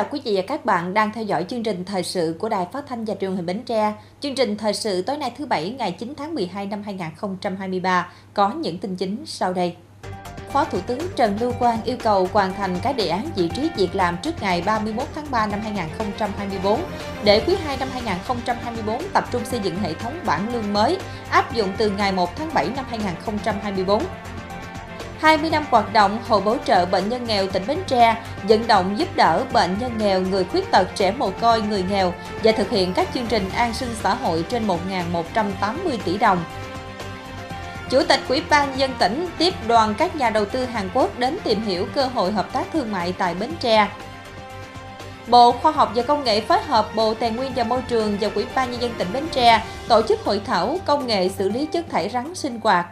Chào quý vị và các bạn đang theo dõi chương trình thời sự của Đài Phát thanh và Truyền hình Bến Tre. Chương trình thời sự tối nay thứ Bảy, ngày 9 tháng 12 năm 2023 có những tin chính sau đây. Phó Thủ tướng Trần Lưu Quang yêu cầu hoàn thành các đề án vị trí việc làm trước ngày 31 tháng 3 năm 2024 để quý 2 năm 2024 tập trung xây dựng hệ thống bảng lương mới, áp dụng từ ngày 1 tháng 7 năm 2024. 20 năm hoạt động Hội Bảo trợ Bệnh nhân nghèo tỉnh Bến Tre vận động giúp đỡ bệnh nhân nghèo, người khuyết tật, trẻ mồ côi, người nghèo và thực hiện các chương trình an sinh xã hội trên 1.180 tỷ đồng. Chủ tịch Ủy ban dân tỉnh tiếp đoàn các nhà đầu tư Hàn Quốc đến tìm hiểu cơ hội hợp tác thương mại tại Bến Tre. Bộ Khoa học và Công nghệ phối hợp Bộ Tài nguyên và Môi trường và Ủy ban nhân dân tỉnh Bến Tre tổ chức hội thảo công nghệ xử lý chất thải rắn sinh hoạt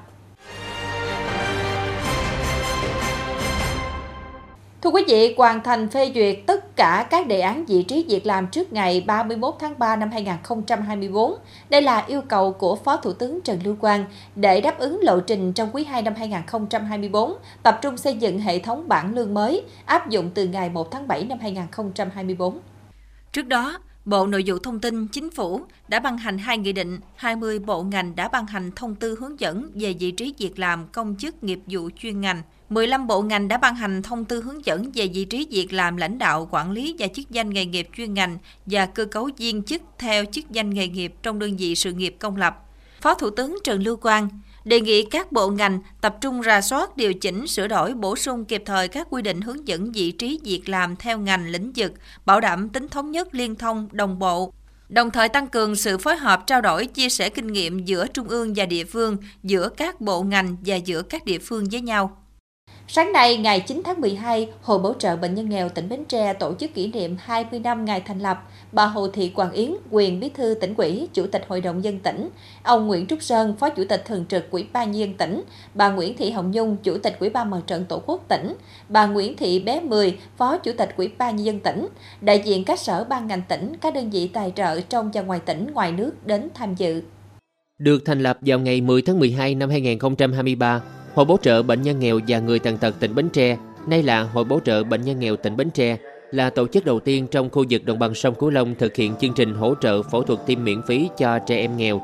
Thưa quý vị, hoàn thành phê duyệt tất cả các đề án vị trí việc làm trước ngày 31 tháng 3 năm 2024. Đây là yêu cầu của Phó Thủ tướng Trần Lưu Quang để đáp ứng lộ trình trong quý 2 năm 2024, tập trung xây dựng hệ thống bảng lương mới áp dụng từ ngày 1 tháng 7 năm 2024. Trước đó, Bộ Nội vụ Thông tin Chính phủ đã ban hành hai nghị định, 20 bộ ngành đã ban hành thông tư hướng dẫn về vị trí việc làm công chức nghiệp vụ chuyên ngành – 15 bộ ngành đã ban hành thông tư hướng dẫn về vị trí việc làm lãnh đạo, quản lý và chức danh nghề nghiệp chuyên ngành và cơ cấu viên chức theo chức danh nghề nghiệp trong đơn vị sự nghiệp công lập. Phó Thủ tướng Trần Lưu Quang đề nghị các bộ ngành tập trung ra soát, điều chỉnh, sửa đổi, bổ sung kịp thời các quy định hướng dẫn vị trí việc làm theo ngành lĩnh vực, bảo đảm tính thống nhất, liên thông, đồng bộ, đồng thời tăng cường sự phối hợp trao đổi chia sẻ kinh nghiệm giữa trung ương và địa phương, giữa các bộ ngành và giữa các địa phương với nhau. Sáng nay, ngày 9 tháng 12, Hội Bảo trợ Bệnh nhân nghèo tỉnh Bến Tre tổ chức kỷ niệm 20 năm ngày thành lập. Bà Hồ Thị Quảng Yến, quyền bí thư tỉnh ủy, chủ tịch Hội đồng dân tỉnh, ông Nguyễn Trúc Sơn, phó chủ tịch thường trực Ủy ban nhân dân tỉnh, bà Nguyễn Thị Hồng Nhung, chủ tịch Ủy ban Mặt trận Tổ quốc tỉnh, bà Nguyễn Thị Bé Mười, phó chủ tịch Ủy ban nhân dân tỉnh, đại diện các sở ban ngành tỉnh, các đơn vị tài trợ trong và ngoài tỉnh, ngoài nước đến tham dự. Được thành lập vào ngày 10 tháng 12 năm 2023, Hội Bảo trợ Bệnh nhân nghèo và người tàn tật tỉnh Bến Tre, nay là Hội Bảo trợ Bệnh nhân nghèo tỉnh Bến Tre, là tổ chức đầu tiên trong khu vực đồng bằng sông Cửu Long thực hiện chương trình hỗ trợ phẫu thuật tim miễn phí cho trẻ em nghèo.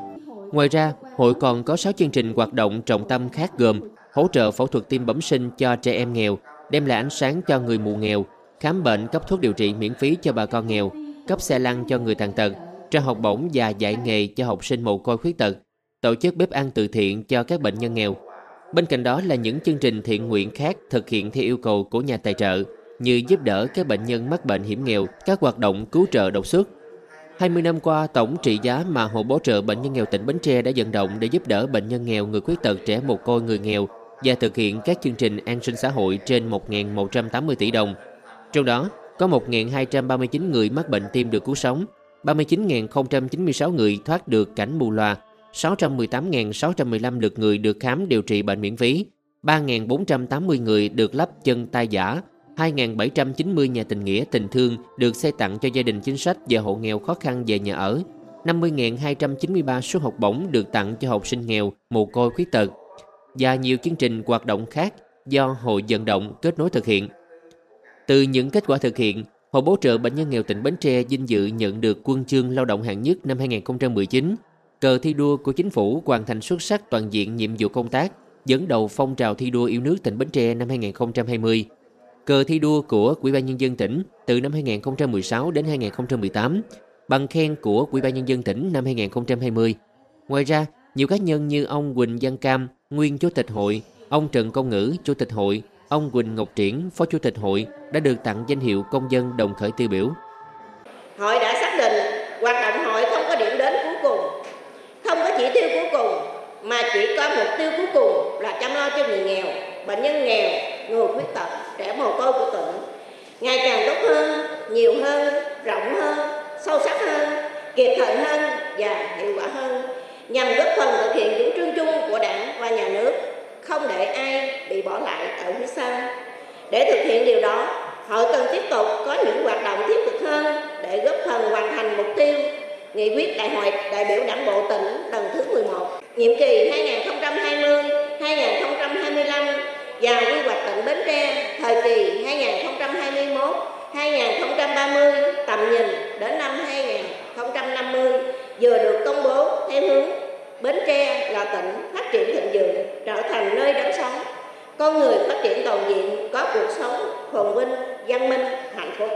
Ngoài ra, hội còn có 6 chương trình hoạt động trọng tâm khác gồm hỗ trợ phẫu thuật tim bẩm sinh cho trẻ em nghèo, đem lại ánh sáng cho người mù nghèo, khám bệnh cấp thuốc điều trị miễn phí cho bà con nghèo, cấp xe lăn cho người tàn tật, trao học bổng và dạy nghề cho học sinh mồ côi khuyết tật, tổ chức bếp ăn từ thiện cho các bệnh nhân nghèo. Bên cạnh đó là những chương trình thiện nguyện khác thực hiện theo yêu cầu của nhà tài trợ như giúp đỡ các bệnh nhân mắc bệnh hiểm nghèo, các hoạt động cứu trợ đột xuất. 20 năm qua, tổng trị giá mà Hội Bảo trợ Bệnh nhân nghèo tỉnh Bến Tre đã vận động để giúp đỡ bệnh nhân nghèo, người khuyết tật, trẻ mồ côi, người nghèo và thực hiện các chương trình an sinh xã hội trên 1.180 tỷ đồng. Trong đó, có 1.239 người mắc bệnh tim được cứu sống, 39.096 người thoát được cảnh mù loà, 618.615 lượt người được khám điều trị bệnh miễn phí, 3.480 người được lắp chân tay giả, 2.790 nhà tình nghĩa tình thương được xây tặng cho gia đình chính sách và hộ nghèo khó khăn về nhà ở, 50.293 suất học bổng được tặng cho học sinh nghèo, mồ côi khuyết tật và nhiều chương trình hoạt động khác do Hội vận động kết nối thực hiện. Từ những kết quả thực hiện, Hội Bố trợ Bệnh nhân nghèo tỉnh Bến Tre vinh dự nhận được quân chương lao động hạng nhất năm 2019 cờ thi đua của chính phủ hoàn thành xuất sắc toàn diện nhiệm vụ công tác, dẫn đầu phong trào thi đua yêu nước tỉnh Bến Tre năm 2020. Cờ thi đua của Ủy ban nhân dân tỉnh từ năm 2016 đến 2018, bằng khen của Ủy ban nhân dân tỉnh năm 2020. Ngoài ra, nhiều cá nhân như ông Quỳnh Văn Cam, nguyên chủ tịch hội, ông Trần Công Ngữ, chủ tịch hội, ông Quỳnh Ngọc Triển, phó chủ tịch hội đã được tặng danh hiệu công dân đồng khởi tiêu biểu. Hội đã xác định hoạt động hội không có điểm đến cuối cùng không có chỉ tiêu cuối cùng mà chỉ có mục tiêu cuối cùng là chăm lo cho người nghèo bệnh nhân nghèo người khuyết tật trẻ mồ côi của tỉnh. Ngày càng tốt hơn nhiều hơn rộng hơn sâu sắc hơn kịp thời hơn và hiệu quả hơn nhằm góp phần thực hiện chủ trương chung của đảng và nhà nước không để ai bị bỏ lại ở phía sau. Để thực hiện điều đó hội cần tiếp tục có những hoạt động thiết thực hơn để góp phần hoàn thành mục tiêu nghị quyết đại hội đại biểu đảng bộ tỉnh lần thứ 11, nhiệm kỳ 2020-2025 và quy hoạch tỉnh Bến Tre thời kỳ 2021-2030 tầm nhìn đến năm 2050 vừa được công bố theo hướng Bến Tre là tỉnh phát triển thịnh vượng, trở thành nơi đáng sống, con người phát triển toàn diện, có cuộc sống phồn vinh, văn minh, hạnh phúc.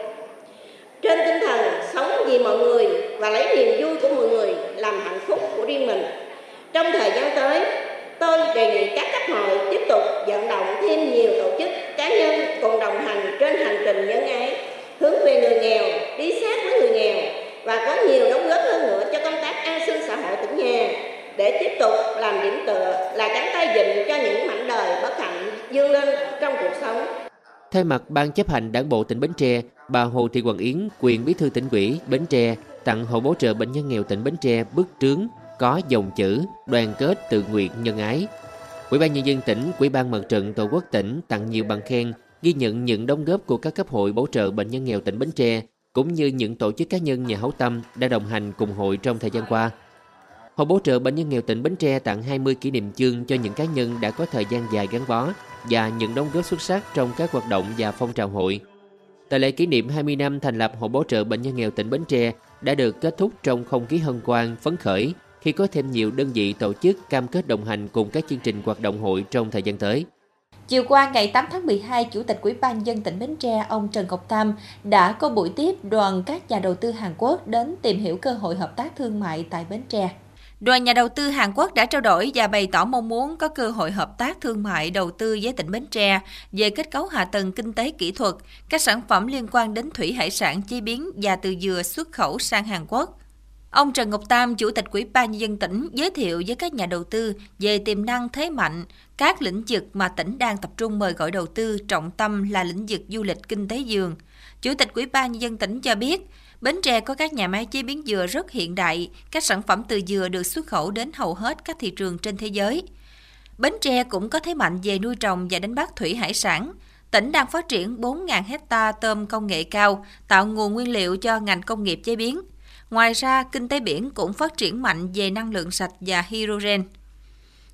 Trên tinh thần sống vì mọi người và lấy niềm vui của mọi người làm hạnh phúc của riêng mình. Trong thời gian tới, tôi đề nghị các cấp hội tiếp tục vận động thêm nhiều tổ chức cá nhân cùng đồng hành trên hành trình nhân ái hướng về người nghèo đi sát với người nghèo và có nhiều đóng góp hơn nữa cho công tác an sinh xã hội tỉnh nhà để tiếp tục làm điểm tựa là cánh tay dịnh cho những mảnh đời bất hạnh dương lên trong cuộc sống. Thay mặt Ban chấp hành Đảng bộ tỉnh Bến Tre, bà Hồ Thị Quảng Yến, quyền bí thư tỉnh ủy Bến Tre tặng hộ bổ trợ bệnh nhân nghèo tỉnh Bến Tre bức trướng có dòng chữ đoàn kết tự nguyện nhân ái. Ủy ban nhân dân tỉnh, Ủy ban mặt trận Tổ quốc tỉnh tặng nhiều bằng khen ghi nhận những đóng góp của các cấp hội bảo trợ bệnh nhân nghèo tỉnh Bến Tre cũng như những tổ chức cá nhân nhà hảo tâm đã đồng hành cùng hội trong thời gian qua. Hội bảo trợ bệnh nhân nghèo tỉnh Bến Tre tặng 20 kỷ niệm chương cho những cá nhân đã có thời gian dài gắn bó và những đóng góp xuất sắc trong các hoạt động và phong trào hội. Tại lễ kỷ niệm 20 năm thành lập Hội bảo trợ bệnh nhân nghèo tỉnh Bến Tre đã được kết thúc trong không khí hân hoan, phấn khởi khi có thêm nhiều đơn vị tổ chức cam kết đồng hành cùng các chương trình hoạt động hội trong thời gian tới. Chiều qua ngày 8 tháng 12, Chủ tịch Ủy ban dân tỉnh Bến Tre ông Trần Ngọc Tam đã có buổi tiếp đoàn các nhà đầu tư Hàn Quốc đến tìm hiểu cơ hội hợp tác thương mại tại Bến Tre. Đoàn nhà đầu tư Hàn Quốc đã trao đổi và bày tỏ mong muốn có cơ hội hợp tác thương mại đầu tư với tỉnh Bến Tre về kết cấu hạ tầng kinh tế kỹ thuật, các sản phẩm liên quan đến thủy hải sản chế biến và từ dừa xuất khẩu sang Hàn Quốc. Ông Trần Ngọc Tam, Chủ tịch Quỹ ban nhân dân tỉnh giới thiệu với các nhà đầu tư về tiềm năng thế mạnh, các lĩnh vực mà tỉnh đang tập trung mời gọi đầu tư trọng tâm là lĩnh vực du lịch kinh tế giường. Chủ tịch Quỹ ban nhân dân tỉnh cho biết, Bến Tre có các nhà máy chế biến dừa rất hiện đại, các sản phẩm từ dừa được xuất khẩu đến hầu hết các thị trường trên thế giới. Bến Tre cũng có thế mạnh về nuôi trồng và đánh bắt thủy hải sản. Tỉnh đang phát triển 4.000 hecta tôm công nghệ cao, tạo nguồn nguyên liệu cho ngành công nghiệp chế biến. Ngoài ra, kinh tế biển cũng phát triển mạnh về năng lượng sạch và hydrogen.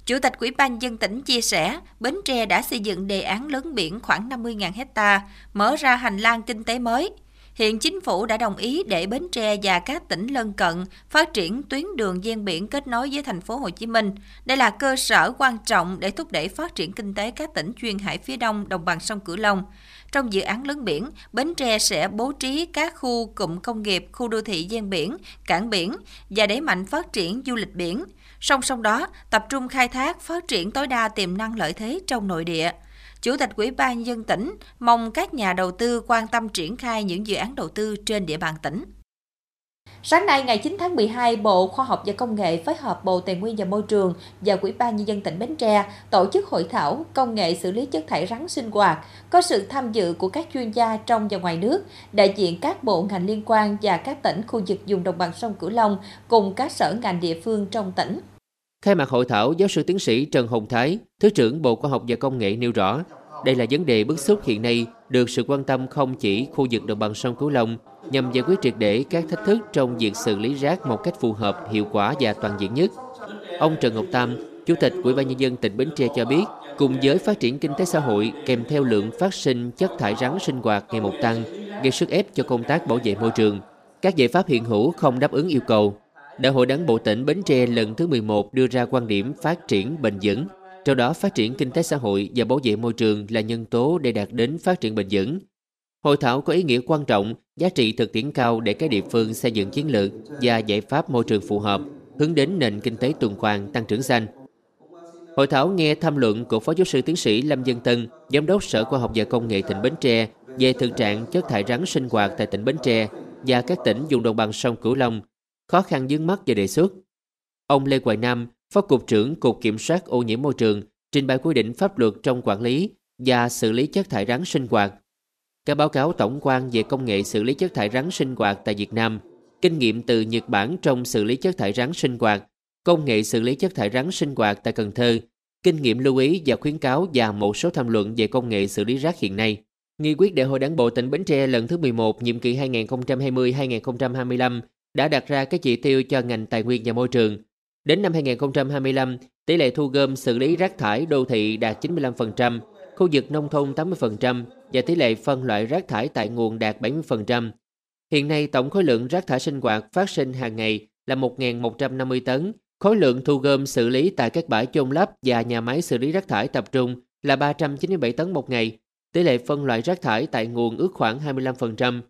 Chủ tịch Ủy ban dân tỉnh chia sẻ, Bến Tre đã xây dựng đề án lớn biển khoảng 50.000 hecta, mở ra hành lang kinh tế mới – Hiện chính phủ đã đồng ý để Bến Tre và các tỉnh lân cận phát triển tuyến đường ven biển kết nối với thành phố Hồ Chí Minh. Đây là cơ sở quan trọng để thúc đẩy phát triển kinh tế các tỉnh duyên hải phía đông đồng bằng sông Cửu Long. Trong dự án lớn biển, Bến Tre sẽ bố trí các khu cụm công nghiệp, khu đô thị ven biển, cảng biển và đẩy mạnh phát triển du lịch biển. Song song đó, tập trung khai thác, phát triển tối đa tiềm năng lợi thế trong nội địa. Chủ tịch Ủy ban dân tỉnh mong các nhà đầu tư quan tâm triển khai những dự án đầu tư trên địa bàn tỉnh. Sáng nay ngày 9 tháng 12, Bộ Khoa học và Công nghệ phối hợp Bộ Tài nguyên và Môi trường và Ủy ban nhân dân tỉnh Bến Tre tổ chức hội thảo công nghệ xử lý chất thải rắn sinh hoạt, có sự tham dự của các chuyên gia trong và ngoài nước, đại diện các bộ ngành liên quan và các tỉnh khu vực vùng đồng bằng sông Cửu Long cùng các sở ngành địa phương trong tỉnh. Khai mạc hội thảo, giáo sư tiến sĩ Trần Hồng Thái, Thứ trưởng Bộ Khoa học và Công nghệ nêu rõ, đây là vấn đề bức xúc hiện nay được sự quan tâm không chỉ khu vực đồng bằng sông Cửu Long nhằm giải quyết triệt để các thách thức trong việc xử lý rác một cách phù hợp, hiệu quả và toàn diện nhất. Ông Trần Ngọc Tam, Chủ tịch Ủy ban nhân dân tỉnh Bến Tre cho biết, cùng với phát triển kinh tế xã hội kèm theo lượng phát sinh chất thải rắn sinh hoạt ngày một tăng, gây sức ép cho công tác bảo vệ môi trường. Các giải pháp hiện hữu không đáp ứng yêu cầu, Đại hội Đảng bộ tỉnh Bến Tre lần thứ 11 đưa ra quan điểm phát triển bền vững, trong đó phát triển kinh tế xã hội và bảo vệ môi trường là nhân tố để đạt đến phát triển bền vững. Hội thảo có ý nghĩa quan trọng, giá trị thực tiễn cao để các địa phương xây dựng chiến lược và giải pháp môi trường phù hợp, hướng đến nền kinh tế tuần hoàn tăng trưởng xanh. Hội thảo nghe tham luận của Phó Giáo sư Tiến sĩ Lâm Dân Tân, Giám đốc Sở Khoa học và Công nghệ tỉnh Bến Tre về thực trạng chất thải rắn sinh hoạt tại tỉnh Bến Tre và các tỉnh vùng đồng bằng sông Cửu Long khó khăn vướng mắt và đề xuất. Ông Lê Hoài Nam, Phó Cục trưởng Cục Kiểm soát ô nhiễm môi trường, trình bày quy định pháp luật trong quản lý và xử lý chất thải rắn sinh hoạt. Các báo cáo tổng quan về công nghệ xử lý chất thải rắn sinh hoạt tại Việt Nam, kinh nghiệm từ Nhật Bản trong xử lý chất thải rắn sinh hoạt, công nghệ xử lý chất thải rắn sinh hoạt tại Cần Thơ, kinh nghiệm lưu ý và khuyến cáo và một số tham luận về công nghệ xử lý rác hiện nay. Nghị quyết Đại hội Đảng bộ tỉnh Bến Tre lần thứ 11 nhiệm kỳ 2020-2025 đã đặt ra các chỉ tiêu cho ngành tài nguyên và môi trường. Đến năm 2025, tỷ lệ thu gom xử lý rác thải đô thị đạt 95%, khu vực nông thôn 80% và tỷ lệ phân loại rác thải tại nguồn đạt 70%. Hiện nay tổng khối lượng rác thải sinh hoạt phát sinh hàng ngày là 1.150 tấn, khối lượng thu gom xử lý tại các bãi chôn lấp và nhà máy xử lý rác thải tập trung là 397 tấn một ngày, tỷ lệ phân loại rác thải tại nguồn ước khoảng 25%.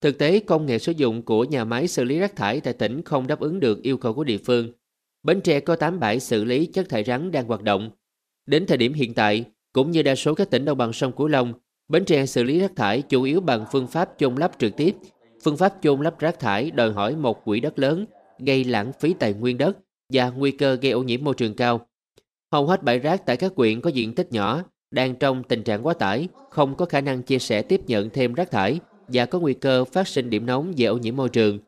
Thực tế, công nghệ sử dụng của nhà máy xử lý rác thải tại tỉnh không đáp ứng được yêu cầu của địa phương. Bến Tre có 8 bãi xử lý chất thải rắn đang hoạt động. Đến thời điểm hiện tại, cũng như đa số các tỉnh đồng bằng sông Cửu Long, Bến Tre xử lý rác thải chủ yếu bằng phương pháp chôn lấp trực tiếp. Phương pháp chôn lấp rác thải đòi hỏi một quỹ đất lớn, gây lãng phí tài nguyên đất và nguy cơ gây ô nhiễm môi trường cao. Hầu hết bãi rác tại các quyện có diện tích nhỏ, đang trong tình trạng quá tải, không có khả năng chia sẻ tiếp nhận thêm rác thải và có nguy cơ phát sinh điểm nóng về ô nhiễm môi trường.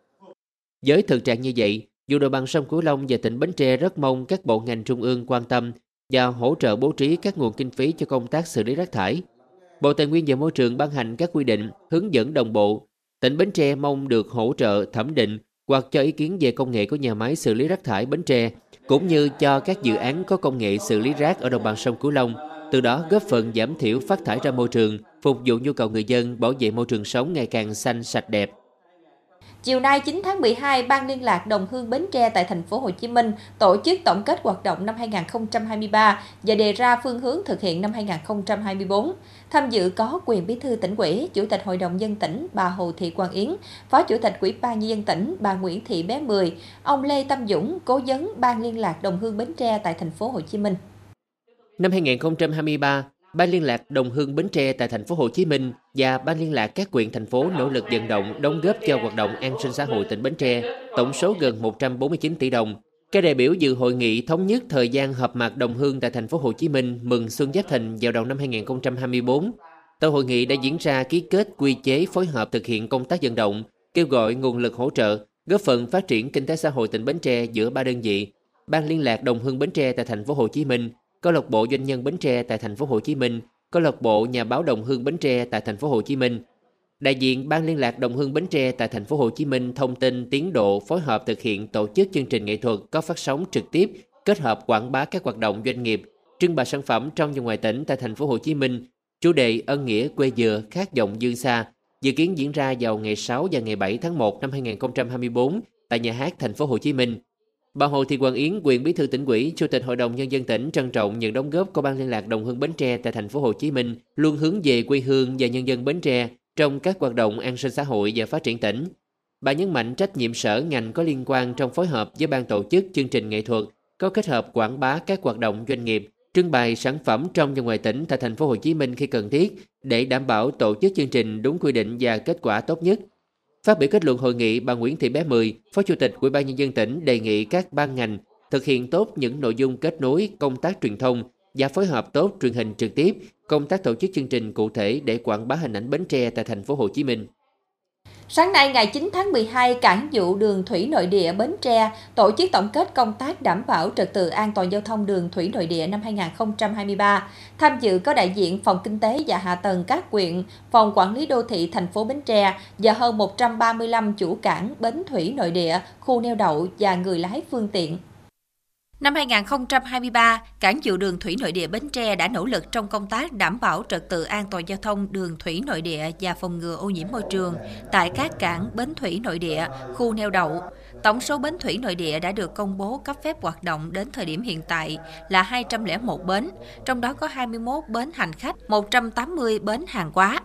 Với thực trạng như vậy, dù đồng bằng sông Cửu Long và tỉnh Bến Tre rất mong các bộ ngành trung ương quan tâm và hỗ trợ bố trí các nguồn kinh phí cho công tác xử lý rác thải. Bộ Tài nguyên và Môi trường ban hành các quy định, hướng dẫn đồng bộ. Tỉnh Bến Tre mong được hỗ trợ thẩm định hoặc cho ý kiến về công nghệ của nhà máy xử lý rác thải Bến Tre, cũng như cho các dự án có công nghệ xử lý rác ở đồng bằng sông Cửu Long, từ đó góp phần giảm thiểu phát thải ra môi trường, phục vụ nhu cầu người dân bảo vệ môi trường sống ngày càng xanh sạch đẹp. Chiều nay 9 tháng 12, Ban liên lạc Đồng Hương Bến Tre tại thành phố Hồ Chí Minh tổ chức tổng kết hoạt động năm 2023 và đề ra phương hướng thực hiện năm 2024. Tham dự có quyền bí thư tỉnh ủy, Chủ tịch Hội đồng dân tỉnh bà Hồ Thị Quang Yến, Phó Chủ tịch Ủy ban nhân dân tỉnh bà Nguyễn Thị Bé Mười, ông Lê Tâm Dũng, cố vấn Ban liên lạc Đồng Hương Bến Tre tại thành phố Hồ Chí Minh. Năm 2023, Ban liên lạc Đồng Hương Bến Tre tại thành phố Hồ Chí Minh và Ban liên lạc các quyện thành phố nỗ lực vận động đóng góp cho hoạt động an sinh xã hội tỉnh Bến Tre, tổng số gần 149 tỷ đồng. Các đại biểu dự hội nghị thống nhất thời gian họp mặt đồng hương tại thành phố Hồ Chí Minh mừng Xuân Giáp Thìn vào đầu năm 2024. Tại hội nghị đã diễn ra ký kết quy chế phối hợp thực hiện công tác vận động, kêu gọi nguồn lực hỗ trợ, góp phần phát triển kinh tế xã hội tỉnh Bến Tre giữa ba đơn vị. Ban liên lạc đồng hương Bến Tre tại thành phố Hồ Chí Minh câu lạc bộ doanh nhân Bến Tre tại thành phố Hồ Chí Minh, câu lạc bộ nhà báo Đồng Hương Bến Tre tại thành phố Hồ Chí Minh. Đại diện Ban liên lạc Đồng Hương Bến Tre tại thành phố Hồ Chí Minh thông tin tiến độ phối hợp thực hiện tổ chức chương trình nghệ thuật có phát sóng trực tiếp, kết hợp quảng bá các hoạt động doanh nghiệp, trưng bày sản phẩm trong và ngoài tỉnh tại thành phố Hồ Chí Minh. Chủ đề ân nghĩa quê dừa khát vọng dương xa dự kiến diễn ra vào ngày 6 và ngày 7 tháng 1 năm 2024 tại nhà hát thành phố Hồ Chí Minh. Bà Hồ Thị Quang Yến, quyền bí thư tỉnh ủy, chủ tịch hội đồng nhân dân tỉnh trân trọng những đóng góp của ban liên lạc đồng hương Bến Tre tại thành phố Hồ Chí Minh, luôn hướng về quê hương và nhân dân Bến Tre trong các hoạt động an sinh xã hội và phát triển tỉnh. Bà nhấn mạnh trách nhiệm sở ngành có liên quan trong phối hợp với ban tổ chức chương trình nghệ thuật, có kết hợp quảng bá các hoạt động doanh nghiệp, trưng bày sản phẩm trong và ngoài tỉnh tại thành phố Hồ Chí Minh khi cần thiết để đảm bảo tổ chức chương trình đúng quy định và kết quả tốt nhất. Phát biểu kết luận hội nghị, bà Nguyễn Thị Bé Mười, Phó Chủ tịch Ủy ban nhân dân tỉnh đề nghị các ban ngành thực hiện tốt những nội dung kết nối công tác truyền thông và phối hợp tốt truyền hình trực tiếp, công tác tổ chức chương trình cụ thể để quảng bá hình ảnh Bến Tre tại thành phố Hồ Chí Minh. Sáng nay ngày 9 tháng 12, Cảng vụ đường thủy nội địa Bến Tre tổ chức tổng kết công tác đảm bảo trật tự an toàn giao thông đường thủy nội địa năm 2023. Tham dự có đại diện Phòng Kinh tế và Hạ tầng các quyện, Phòng Quản lý Đô thị thành phố Bến Tre và hơn 135 chủ cảng bến thủy nội địa, khu neo đậu và người lái phương tiện. Năm 2023, Cảng chịu đường thủy nội địa Bến Tre đã nỗ lực trong công tác đảm bảo trật tự an toàn giao thông đường thủy nội địa và phòng ngừa ô nhiễm môi trường tại các cảng bến thủy nội địa, khu neo đậu. Tổng số bến thủy nội địa đã được công bố cấp phép hoạt động đến thời điểm hiện tại là 201 bến, trong đó có 21 bến hành khách, 180 bến hàng quá.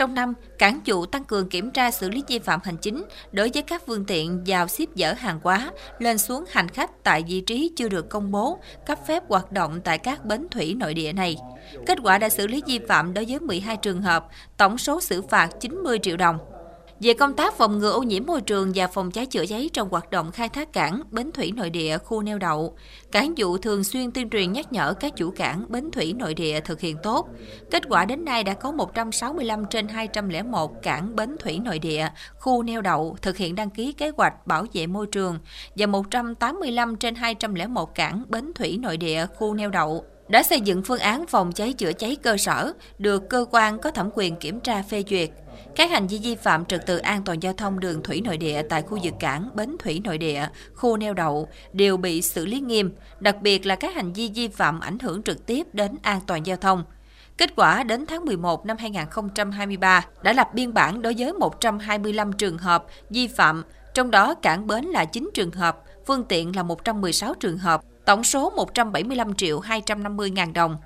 Trong năm, cảng vụ tăng cường kiểm tra xử lý vi phạm hành chính đối với các phương tiện vào xếp dỡ hàng hóa, lên xuống hành khách tại vị trí chưa được công bố, cấp phép hoạt động tại các bến thủy nội địa này. Kết quả đã xử lý vi phạm đối với 12 trường hợp, tổng số xử phạt 90 triệu đồng. Về công tác phòng ngừa ô nhiễm môi trường và phòng cháy chữa cháy trong hoạt động khai thác cảng, bến thủy nội địa, khu neo đậu, cảng vụ thường xuyên tuyên truyền nhắc nhở các chủ cảng, bến thủy nội địa thực hiện tốt. Kết quả đến nay đã có 165 trên 201 cảng bến thủy nội địa, khu neo đậu thực hiện đăng ký kế hoạch bảo vệ môi trường và 185 trên 201 cảng bến thủy nội địa, khu neo đậu đã xây dựng phương án phòng cháy chữa cháy cơ sở, được cơ quan có thẩm quyền kiểm tra phê duyệt. Các hành vi vi phạm trật tự an toàn giao thông đường thủy nội địa tại khu vực cảng, bến thủy nội địa, khu neo đậu đều bị xử lý nghiêm, đặc biệt là các hành vi vi phạm ảnh hưởng trực tiếp đến an toàn giao thông. Kết quả đến tháng 11 năm 2023 đã lập biên bản đối với 125 trường hợp vi phạm, trong đó cảng bến là 9 trường hợp, phương tiện là 116 trường hợp, tổng số 175 triệu 250 ngàn đồng.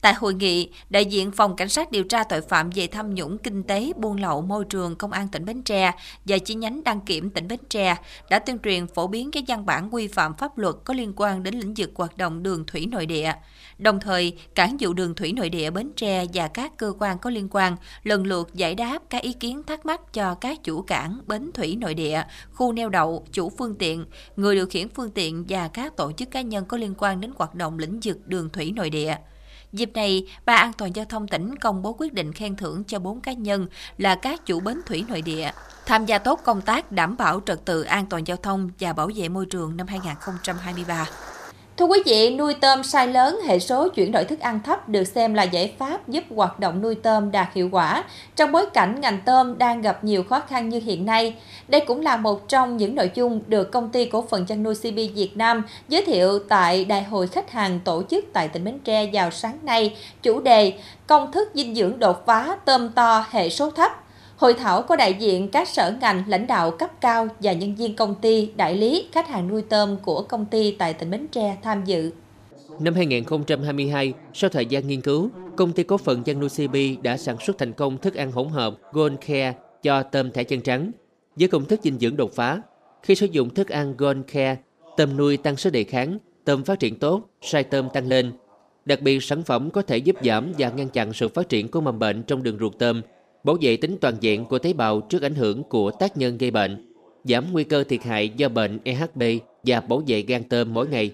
Tại hội nghị, đại diện Phòng Cảnh sát điều tra tội phạm về tham nhũng kinh tế, buôn lậu môi trường Công an tỉnh Bến Tre và chi nhánh đăng kiểm tỉnh Bến Tre đã tuyên truyền phổ biến các văn bản quy phạm pháp luật có liên quan đến lĩnh vực hoạt động đường thủy nội địa. Đồng thời, cảng vụ đường thủy nội địa Bến Tre và các cơ quan có liên quan lần lượt giải đáp các ý kiến thắc mắc cho các chủ cảng, bến thủy nội địa, khu neo đậu, chủ phương tiện, người điều khiển phương tiện và các tổ chức cá nhân có liên quan đến hoạt động lĩnh vực đường thủy nội địa. Dịp này, Ban An toàn Giao thông tỉnh công bố quyết định khen thưởng cho 4 cá nhân là các chủ bến thủy nội địa, tham gia tốt công tác đảm bảo trật tự an toàn giao thông và bảo vệ môi trường năm 2023. Thưa quý vị, nuôi tôm sai lớn hệ số chuyển đổi thức ăn thấp được xem là giải pháp giúp hoạt động nuôi tôm đạt hiệu quả trong bối cảnh ngành tôm đang gặp nhiều khó khăn như hiện nay. Đây cũng là một trong những nội dung được công ty cổ phần chăn nuôi CB Việt Nam giới thiệu tại Đại hội khách hàng tổ chức tại tỉnh Bến Tre vào sáng nay, chủ đề Công thức dinh dưỡng đột phá tôm to hệ số thấp Hội thảo có đại diện các sở ngành, lãnh đạo cấp cao và nhân viên công ty, đại lý, khách hàng nuôi tôm của công ty tại tỉnh Bến Tre tham dự. Năm 2022, sau thời gian nghiên cứu, công ty cổ phần chăn nuôi CB đã sản xuất thành công thức ăn hỗn hợp Gold Care cho tôm thẻ chân trắng với công thức dinh dưỡng đột phá. Khi sử dụng thức ăn Gold Care, tôm nuôi tăng sức đề kháng, tôm phát triển tốt, sai tôm tăng lên. Đặc biệt, sản phẩm có thể giúp giảm và ngăn chặn sự phát triển của mầm bệnh trong đường ruột tôm, bảo vệ tính toàn diện của tế bào trước ảnh hưởng của tác nhân gây bệnh, giảm nguy cơ thiệt hại do bệnh EHB và bảo vệ gan tôm mỗi ngày.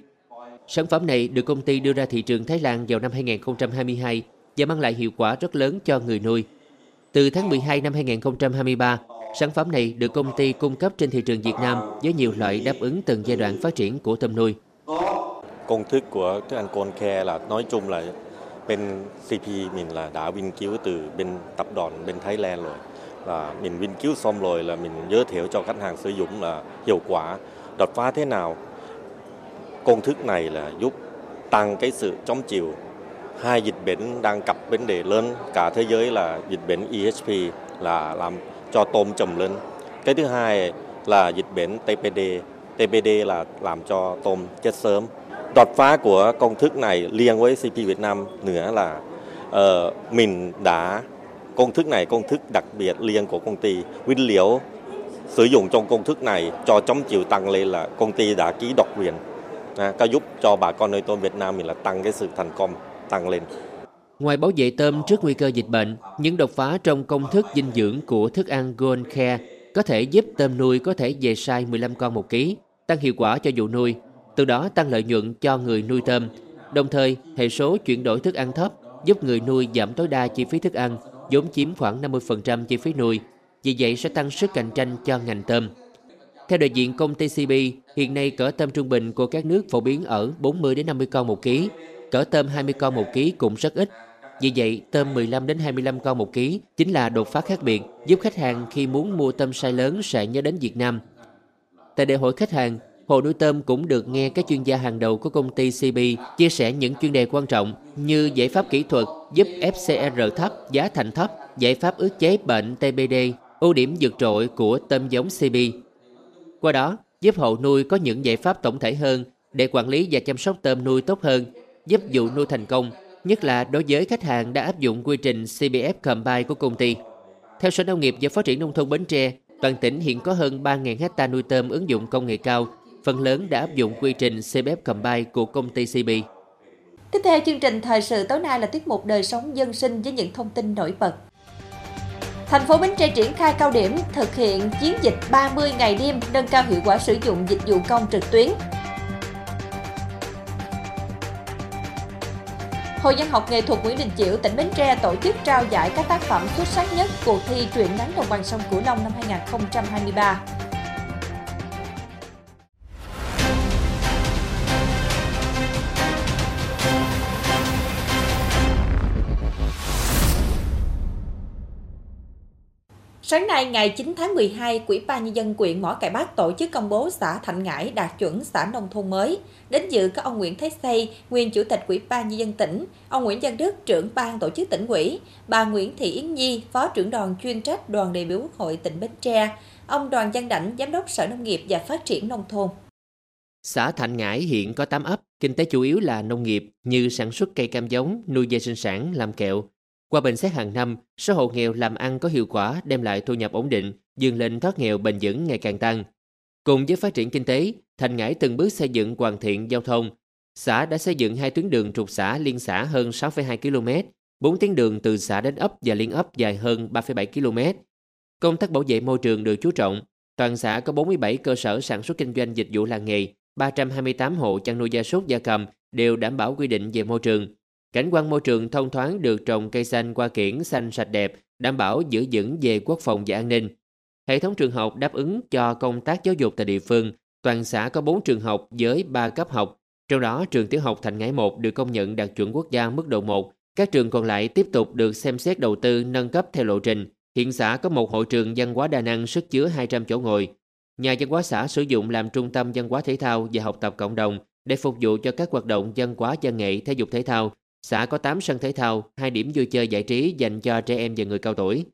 Sản phẩm này được công ty đưa ra thị trường Thái Lan vào năm 2022 và mang lại hiệu quả rất lớn cho người nuôi. Từ tháng 12 năm 2023, sản phẩm này được công ty cung cấp trên thị trường Việt Nam với nhiều loại đáp ứng từng giai đoạn phát triển của tôm nuôi. Công thức của thức ăn Con Care là nói chung là bên CP mình là đã nghiên cứu từ bên tập đoàn bên Thái Lan rồi. Là mình nghiên cứu xong rồi là mình giới thiệu cho khách hàng sử dụng là hiệu quả, đột phá thế nào. Công thức này là giúp tăng cái sự chống chịu. Hai dịch bệnh đang cặp vấn đề lớn, cả thế giới là dịch bệnh EHP là làm cho tôm trầm lên. Cái thứ hai là dịch bệnh TPD TPD là làm cho tôm chết sớm đột phá của công thức này liên với CP Việt Nam nữa là uh, mình đã công thức này công thức đặc biệt liên của công ty nguyên liệu sử dụng trong công thức này cho chống chịu tăng lên là công ty đã ký độc quyền. À, có giúp cho bà con nuôi tôm Việt Nam mình là tăng cái sự thành công tăng lên. Ngoài bảo vệ tôm trước nguy cơ dịch bệnh, những đột phá trong công thức dinh dưỡng của thức ăn Gold Care có thể giúp tôm nuôi có thể về sai 15 con một ký, tăng hiệu quả cho vụ nuôi từ đó tăng lợi nhuận cho người nuôi tôm. Đồng thời, hệ số chuyển đổi thức ăn thấp giúp người nuôi giảm tối đa chi phí thức ăn, vốn chiếm khoảng 50% chi phí nuôi, vì vậy sẽ tăng sức cạnh tranh cho ngành tôm. Theo đại diện công ty CB, hiện nay cỡ tôm trung bình của các nước phổ biến ở 40 đến 50 con một ký, cỡ tôm 20 con một ký cũng rất ít. Vì vậy, tôm 15 đến 25 con một ký chính là đột phá khác biệt, giúp khách hàng khi muốn mua tôm size lớn sẽ nhớ đến Việt Nam. Tại đại hội khách hàng, Hồ nuôi tôm cũng được nghe các chuyên gia hàng đầu của công ty CB chia sẻ những chuyên đề quan trọng như giải pháp kỹ thuật giúp FCR thấp, giá thành thấp, giải pháp ức chế bệnh TBD, ưu điểm vượt trội của tôm giống CB. Qua đó, giúp hộ nuôi có những giải pháp tổng thể hơn để quản lý và chăm sóc tôm nuôi tốt hơn, giúp vụ nuôi thành công, nhất là đối với khách hàng đã áp dụng quy trình CBF Combine của công ty. Theo Sở Nông nghiệp và Phát triển Nông thôn Bến Tre, toàn tỉnh hiện có hơn 3.000 hecta nuôi tôm ứng dụng công nghệ cao phần lớn đã áp dụng quy trình CBF Combine của công ty CB. Tiếp theo chương trình thời sự tối nay là tiết mục đời sống dân sinh với những thông tin nổi bật. Thành phố Bến Tre triển khai cao điểm thực hiện chiến dịch 30 ngày đêm nâng cao hiệu quả sử dụng dịch vụ công trực tuyến. Hội Văn học nghệ thuật Nguyễn Đình Chiểu, tỉnh Bến Tre tổ chức trao giải các tác phẩm xuất sắc nhất cuộc thi truyện ngắn đồng bằng sông Cửu Long năm 2023. Sáng nay ngày 9 tháng 12, Quỹ ban nhân dân quyện Mỏ Cày Bắc tổ chức công bố xã Thạnh Ngãi đạt chuẩn xã nông thôn mới. Đến dự có ông Nguyễn Thế Xây, nguyên chủ tịch Quỹ ban nhân dân tỉnh, ông Nguyễn Văn Đức, trưởng ban tổ chức tỉnh ủy, bà Nguyễn Thị Yến Nhi, phó trưởng đoàn chuyên trách đoàn đại biểu Quốc hội tỉnh Bến Tre, ông Đoàn Văn Đảnh, giám đốc Sở Nông nghiệp và Phát triển nông thôn. Xã Thạnh Ngãi hiện có 8 ấp, kinh tế chủ yếu là nông nghiệp như sản xuất cây cam giống, nuôi dê sinh sản, làm kẹo, qua bình xét hàng năm, số hộ nghèo làm ăn có hiệu quả đem lại thu nhập ổn định, dường lên thoát nghèo bền vững ngày càng tăng. Cùng với phát triển kinh tế, Thành Ngãi từng bước xây dựng hoàn thiện giao thông. Xã đã xây dựng hai tuyến đường trục xã liên xã hơn 6,2 km, 4 tuyến đường từ xã đến ấp và liên ấp dài hơn 3,7 km. Công tác bảo vệ môi trường được chú trọng. Toàn xã có 47 cơ sở sản xuất kinh doanh dịch vụ làng nghề, 328 hộ chăn nuôi gia súc gia cầm đều đảm bảo quy định về môi trường. Cảnh quan môi trường thông thoáng được trồng cây xanh qua kiển xanh sạch đẹp, đảm bảo giữ vững về quốc phòng và an ninh. Hệ thống trường học đáp ứng cho công tác giáo dục tại địa phương. Toàn xã có 4 trường học với 3 cấp học. Trong đó, trường tiểu học Thành Ngãi 1 được công nhận đạt chuẩn quốc gia mức độ 1. Các trường còn lại tiếp tục được xem xét đầu tư nâng cấp theo lộ trình. Hiện xã có một hội trường văn hóa đa năng sức chứa 200 chỗ ngồi. Nhà văn hóa xã sử dụng làm trung tâm văn hóa thể thao và học tập cộng đồng để phục vụ cho các hoạt động văn hóa văn nghệ thể dục thể thao Xã có 8 sân thể thao, 2 điểm vui chơi giải trí dành cho trẻ em và người cao tuổi.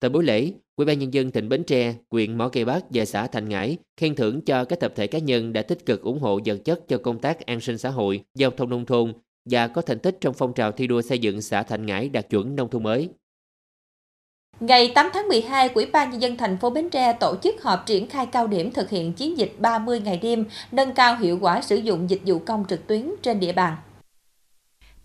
Tại buổi lễ, Ủy ban nhân dân tỉnh Bến Tre, huyện Mỏ Cày Bắc và xã Thành Ngãi khen thưởng cho các tập thể cá nhân đã tích cực ủng hộ vật chất cho công tác an sinh xã hội, giao thông nông thôn và có thành tích trong phong trào thi đua xây dựng xã Thành Ngãi đạt chuẩn nông thôn mới. Ngày 8 tháng 12, Ủy ban nhân dân thành phố Bến Tre tổ chức họp triển khai cao điểm thực hiện chiến dịch 30 ngày đêm, nâng cao hiệu quả sử dụng dịch vụ công trực tuyến trên địa bàn.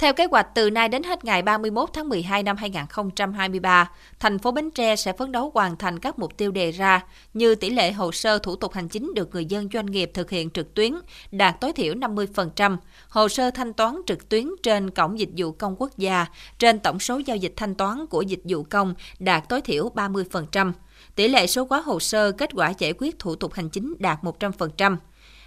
Theo kế hoạch, từ nay đến hết ngày 31 tháng 12 năm 2023, thành phố Bến Tre sẽ phấn đấu hoàn thành các mục tiêu đề ra như tỷ lệ hồ sơ thủ tục hành chính được người dân doanh nghiệp thực hiện trực tuyến đạt tối thiểu 50%, hồ sơ thanh toán trực tuyến trên cổng dịch vụ công quốc gia trên tổng số giao dịch thanh toán của dịch vụ công đạt tối thiểu 30%, tỷ lệ số hóa hồ sơ kết quả giải quyết thủ tục hành chính đạt 100%.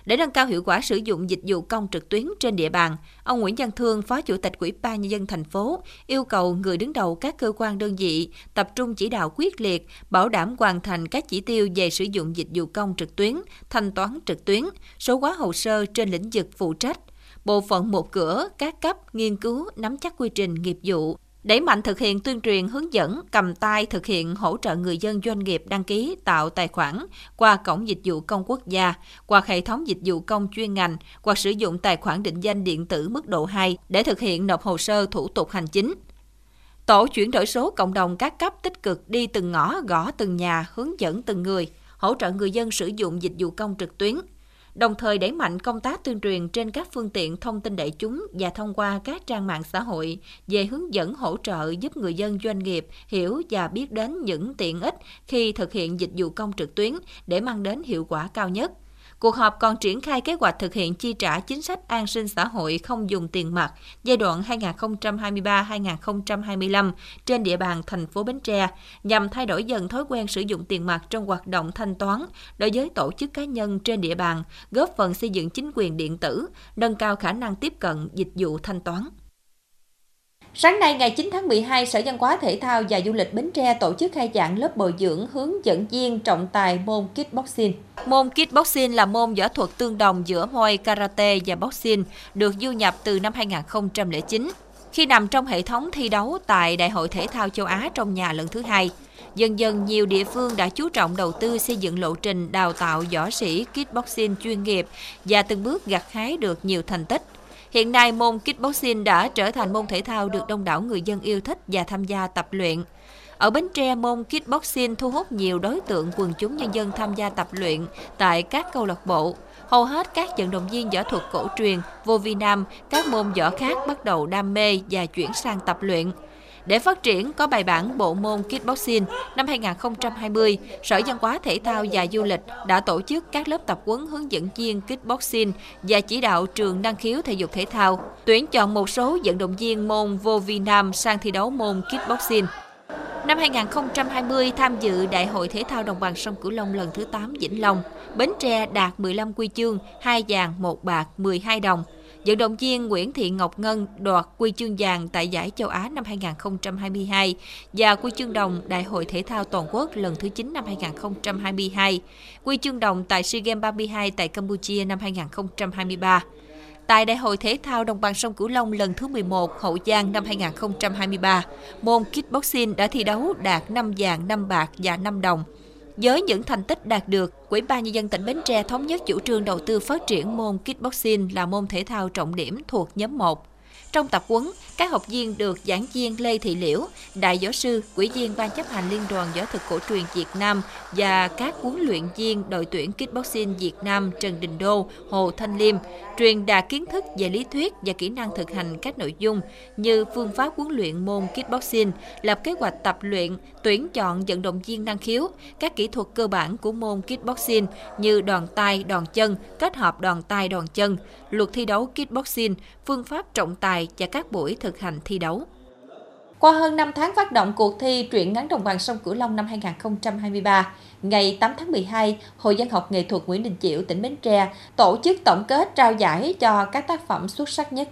Để nâng cao hiệu quả sử dụng dịch vụ công trực tuyến trên địa bàn, ông Nguyễn Văn Thương, Phó Chủ tịch Ủy ban nhân dân thành phố, yêu cầu người đứng đầu các cơ quan đơn vị tập trung chỉ đạo quyết liệt, bảo đảm hoàn thành các chỉ tiêu về sử dụng dịch vụ công trực tuyến, thanh toán trực tuyến, số hóa hồ sơ trên lĩnh vực phụ trách, bộ phận một cửa, các cấp nghiên cứu nắm chắc quy trình nghiệp vụ, Đẩy mạnh thực hiện tuyên truyền hướng dẫn, cầm tay thực hiện hỗ trợ người dân doanh nghiệp đăng ký tạo tài khoản qua cổng dịch vụ công quốc gia, qua hệ thống dịch vụ công chuyên ngành hoặc sử dụng tài khoản định danh điện tử mức độ 2 để thực hiện nộp hồ sơ thủ tục hành chính. Tổ chuyển đổi số cộng đồng các cấp tích cực đi từng ngõ gõ từng nhà hướng dẫn từng người, hỗ trợ người dân sử dụng dịch vụ công trực tuyến – đồng thời đẩy mạnh công tác tuyên truyền trên các phương tiện thông tin đại chúng và thông qua các trang mạng xã hội về hướng dẫn hỗ trợ giúp người dân doanh nghiệp hiểu và biết đến những tiện ích khi thực hiện dịch vụ công trực tuyến để mang đến hiệu quả cao nhất. Cuộc họp còn triển khai kế hoạch thực hiện chi trả chính sách an sinh xã hội không dùng tiền mặt giai đoạn 2023-2025 trên địa bàn thành phố Bến Tre nhằm thay đổi dần thói quen sử dụng tiền mặt trong hoạt động thanh toán đối với tổ chức cá nhân trên địa bàn, góp phần xây dựng chính quyền điện tử, nâng cao khả năng tiếp cận dịch vụ thanh toán. Sáng nay ngày 9 tháng 12, Sở Văn hóa Thể thao và Du lịch Bến Tre tổ chức khai giảng lớp bồi dưỡng hướng dẫn viên trọng tài môn kickboxing. Môn kickboxing là môn võ thuật tương đồng giữa Muay Karate và boxing, được du nhập từ năm 2009, khi nằm trong hệ thống thi đấu tại Đại hội Thể thao châu Á trong nhà lần thứ hai. Dần dần nhiều địa phương đã chú trọng đầu tư xây dựng lộ trình đào tạo võ sĩ kickboxing chuyên nghiệp và từng bước gặt hái được nhiều thành tích. Hiện nay, môn kickboxing đã trở thành môn thể thao được đông đảo người dân yêu thích và tham gia tập luyện. Ở Bến Tre, môn kickboxing thu hút nhiều đối tượng quần chúng nhân dân tham gia tập luyện tại các câu lạc bộ. Hầu hết các vận động viên võ thuật cổ truyền, vô vi nam, các môn võ khác bắt đầu đam mê và chuyển sang tập luyện. Để phát triển có bài bản bộ môn kickboxing, năm 2020, Sở Văn hóa Thể thao và Du lịch đã tổ chức các lớp tập huấn hướng dẫn viên kickboxing và chỉ đạo trường năng khiếu thể dục thể thao, tuyển chọn một số vận động viên môn vô vi nam sang thi đấu môn kickboxing. Năm 2020, tham dự Đại hội Thể thao Đồng bằng sông Cửu Long lần thứ 8 Vĩnh Long, Bến Tre đạt 15 quy chương, 2 vàng, 1 bạc, 12 đồng. Vận động viên Nguyễn Thị Ngọc Ngân đoạt huy chương vàng tại giải châu Á năm 2022 và huy chương đồng Đại hội thể thao toàn quốc lần thứ 9 năm 2022, huy chương đồng tại SEA Games 32 tại Campuchia năm 2023. Tại Đại hội Thể thao Đồng bằng sông Cửu Long lần thứ 11 Hậu Giang năm 2023, môn kickboxing đã thi đấu đạt 5 vàng, 5 bạc và 5 đồng. Với những thành tích đạt được, Ủy ban nhân dân tỉnh Bến Tre thống nhất chủ trương đầu tư phát triển môn kickboxing là môn thể thao trọng điểm thuộc nhóm 1. Trong tập huấn, các học viên được giảng viên Lê Thị Liễu, đại võ sư, quỹ viên ban chấp hành Liên đoàn võ thực cổ truyền Việt Nam và các huấn luyện viên đội tuyển kickboxing Việt Nam Trần Đình Đô, Hồ Thanh Liêm truyền đạt kiến thức về lý thuyết và kỹ năng thực hành các nội dung như phương pháp huấn luyện môn kickboxing, lập kế hoạch tập luyện, tuyển chọn vận động viên năng khiếu, các kỹ thuật cơ bản của môn kickboxing như đòn tay, đòn chân, kết hợp đòn tay, đòn chân, luật thi đấu kickboxing, phương pháp trọng tài và các buổi thực hành thi đấu. Qua hơn 5 tháng phát động cuộc thi truyện ngắn đồng bằng sông Cửu Long năm 2023, ngày 8 tháng 12, Hội Văn học Nghệ thuật Nguyễn Đình Chiểu, tỉnh Bến Tre tổ chức tổng kết trao giải cho các tác phẩm xuất sắc nhất.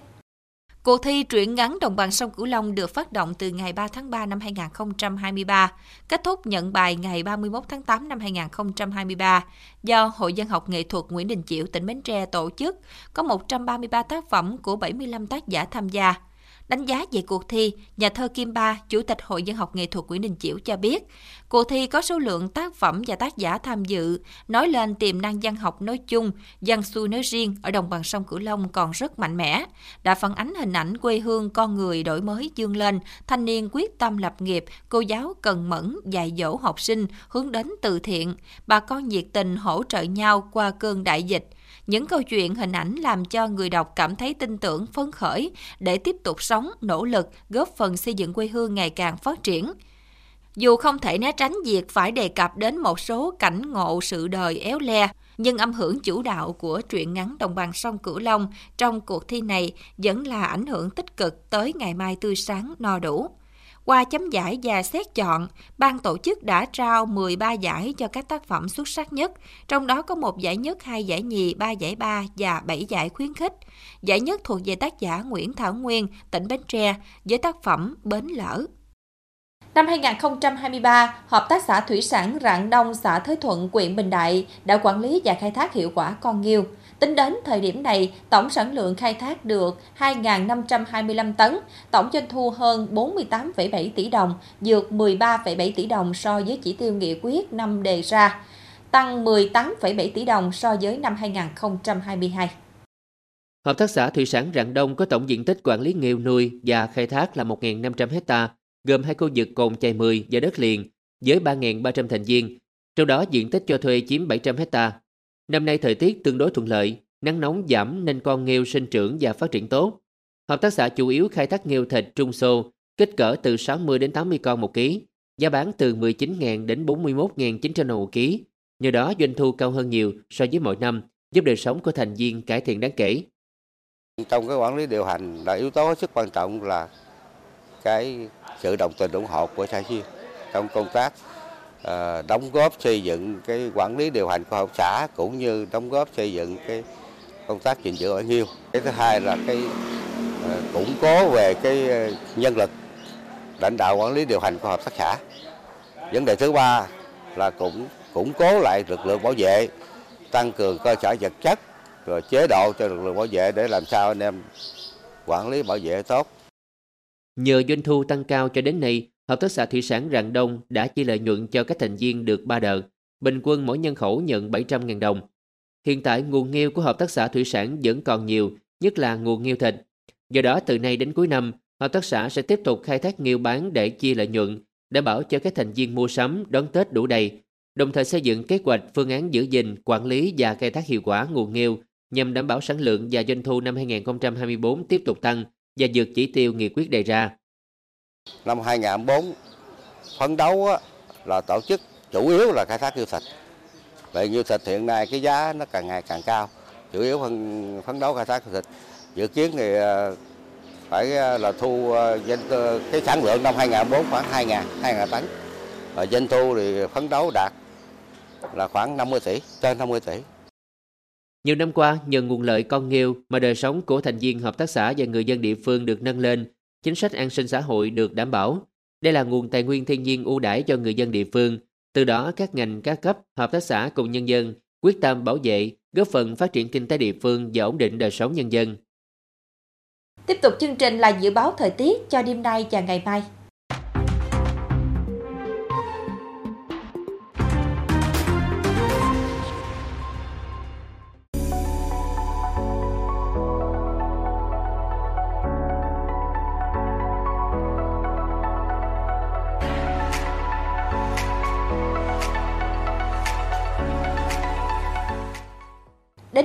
Cuộc thi truyện ngắn đồng bằng sông Cửu Long được phát động từ ngày 3 tháng 3 năm 2023, kết thúc nhận bài ngày 31 tháng 8 năm 2023 do Hội dân học Nghệ thuật Nguyễn Đình Chiểu, tỉnh Bến Tre tổ chức, có 133 tác phẩm của 75 tác giả tham gia. Đánh giá về cuộc thi, nhà thơ Kim Ba, Chủ tịch Hội Dân học Nghệ thuật Nguyễn Đình Chiểu cho biết, cuộc thi có số lượng tác phẩm và tác giả tham dự, nói lên tiềm năng văn học nói chung, văn xuôi nói riêng ở đồng bằng sông Cửu Long còn rất mạnh mẽ, đã phản ánh hình ảnh quê hương con người đổi mới dương lên, thanh niên quyết tâm lập nghiệp, cô giáo cần mẫn dạy dỗ học sinh hướng đến từ thiện, bà con nhiệt tình hỗ trợ nhau qua cơn đại dịch – những câu chuyện hình ảnh làm cho người đọc cảm thấy tin tưởng, phấn khởi để tiếp tục sống, nỗ lực, góp phần xây dựng quê hương ngày càng phát triển. Dù không thể né tránh việc phải đề cập đến một số cảnh ngộ sự đời éo le, nhưng âm hưởng chủ đạo của truyện ngắn đồng bằng sông Cửu Long trong cuộc thi này vẫn là ảnh hưởng tích cực tới ngày mai tươi sáng no đủ. Qua chấm giải và xét chọn, ban tổ chức đã trao 13 giải cho các tác phẩm xuất sắc nhất, trong đó có một giải nhất, hai giải nhì, ba giải ba và 7 giải khuyến khích. Giải nhất thuộc về tác giả Nguyễn Thảo Nguyên, tỉnh Bến Tre, với tác phẩm Bến Lỡ. Năm 2023, Hợp tác xã Thủy sản Rạng Đông, xã Thới Thuận, huyện Bình Đại đã quản lý và khai thác hiệu quả con nghiêu. Tính đến thời điểm này, tổng sản lượng khai thác được 2.525 tấn, tổng doanh thu hơn 48,7 tỷ đồng, dược 13,7 tỷ đồng so với chỉ tiêu nghị quyết năm đề ra, tăng 18,7 tỷ đồng so với năm 2022. Hợp tác xã Thủy sản Rạng Đông có tổng diện tích quản lý nghêu nuôi và khai thác là 1.500 hecta, gồm hai khu vực cồn chài 10 và đất liền với 3.300 thành viên, trong đó diện tích cho thuê chiếm 700 hecta. Năm nay thời tiết tương đối thuận lợi, nắng nóng giảm nên con nghêu sinh trưởng và phát triển tốt. Hợp tác xã chủ yếu khai thác nghêu thịt trung xô, kích cỡ từ 60 đến 80 con một ký, giá bán từ 19.000 đến 41.900 đồng một ký. Nhờ đó doanh thu cao hơn nhiều so với mọi năm, giúp đời sống của thành viên cải thiện đáng kể. Trong cái quản lý điều hành là yếu tố rất quan trọng là cái sự đồng tình ủng hộ của xã viên trong công tác Ờ, đóng góp xây dựng cái quản lý điều hành của hợp xã cũng như đóng góp xây dựng cái công tác gìn giữ ở nhiêu cái thứ hai là cái ờ, củng cố về cái ờ, nhân lực lãnh đạo quản lý điều hành của hợp tác xã. Vấn đề thứ ba là cũng củng cố lại lực lượng bảo vệ tăng cường cơ sở vật chất rồi chế độ cho lực lượng bảo vệ để làm sao anh em quản lý bảo vệ tốt. Nhờ doanh thu tăng cao cho đến nay, Hợp tác xã Thủy sản Rạng Đông đã chia lợi nhuận cho các thành viên được 3 đợt, bình quân mỗi nhân khẩu nhận 700.000 đồng. Hiện tại nguồn nghêu của Hợp tác xã Thủy sản vẫn còn nhiều, nhất là nguồn nghêu thịt. Do đó từ nay đến cuối năm, Hợp tác xã sẽ tiếp tục khai thác nghêu bán để chia lợi nhuận, đảm bảo cho các thành viên mua sắm đón Tết đủ đầy, đồng thời xây dựng kế hoạch phương án giữ gìn, quản lý và khai thác hiệu quả nguồn nghêu nhằm đảm bảo sản lượng và doanh thu năm 2024 tiếp tục tăng và vượt chỉ tiêu nghị quyết đề ra. Năm 2004 phấn đấu là tổ chức chủ yếu là khai thác yêu thịt. Vậy như thịt hiện nay cái giá nó càng ngày càng cao, chủ yếu phấn, phấn đấu khai thác thịt. Dự kiến thì ờ, phải ờ, là thu ờ, cái sản lượng năm 2004 khoảng 2.000 2.000 tấn. Và doanh thu thì phấn đấu đạt là khoảng 50 tỷ, trên 50 tỷ. Nhiều năm qua, nhờ nguồn lợi con nghêu mà đời sống của thành viên hợp tác xã và người dân địa phương được nâng lên, chính sách an sinh xã hội được đảm bảo. Đây là nguồn tài nguyên thiên nhiên ưu đãi cho người dân địa phương. Từ đó, các ngành các cấp, hợp tác xã cùng nhân dân quyết tâm bảo vệ, góp phần phát triển kinh tế địa phương và ổn định đời sống nhân dân. Tiếp tục chương trình là dự báo thời tiết cho đêm nay và ngày mai.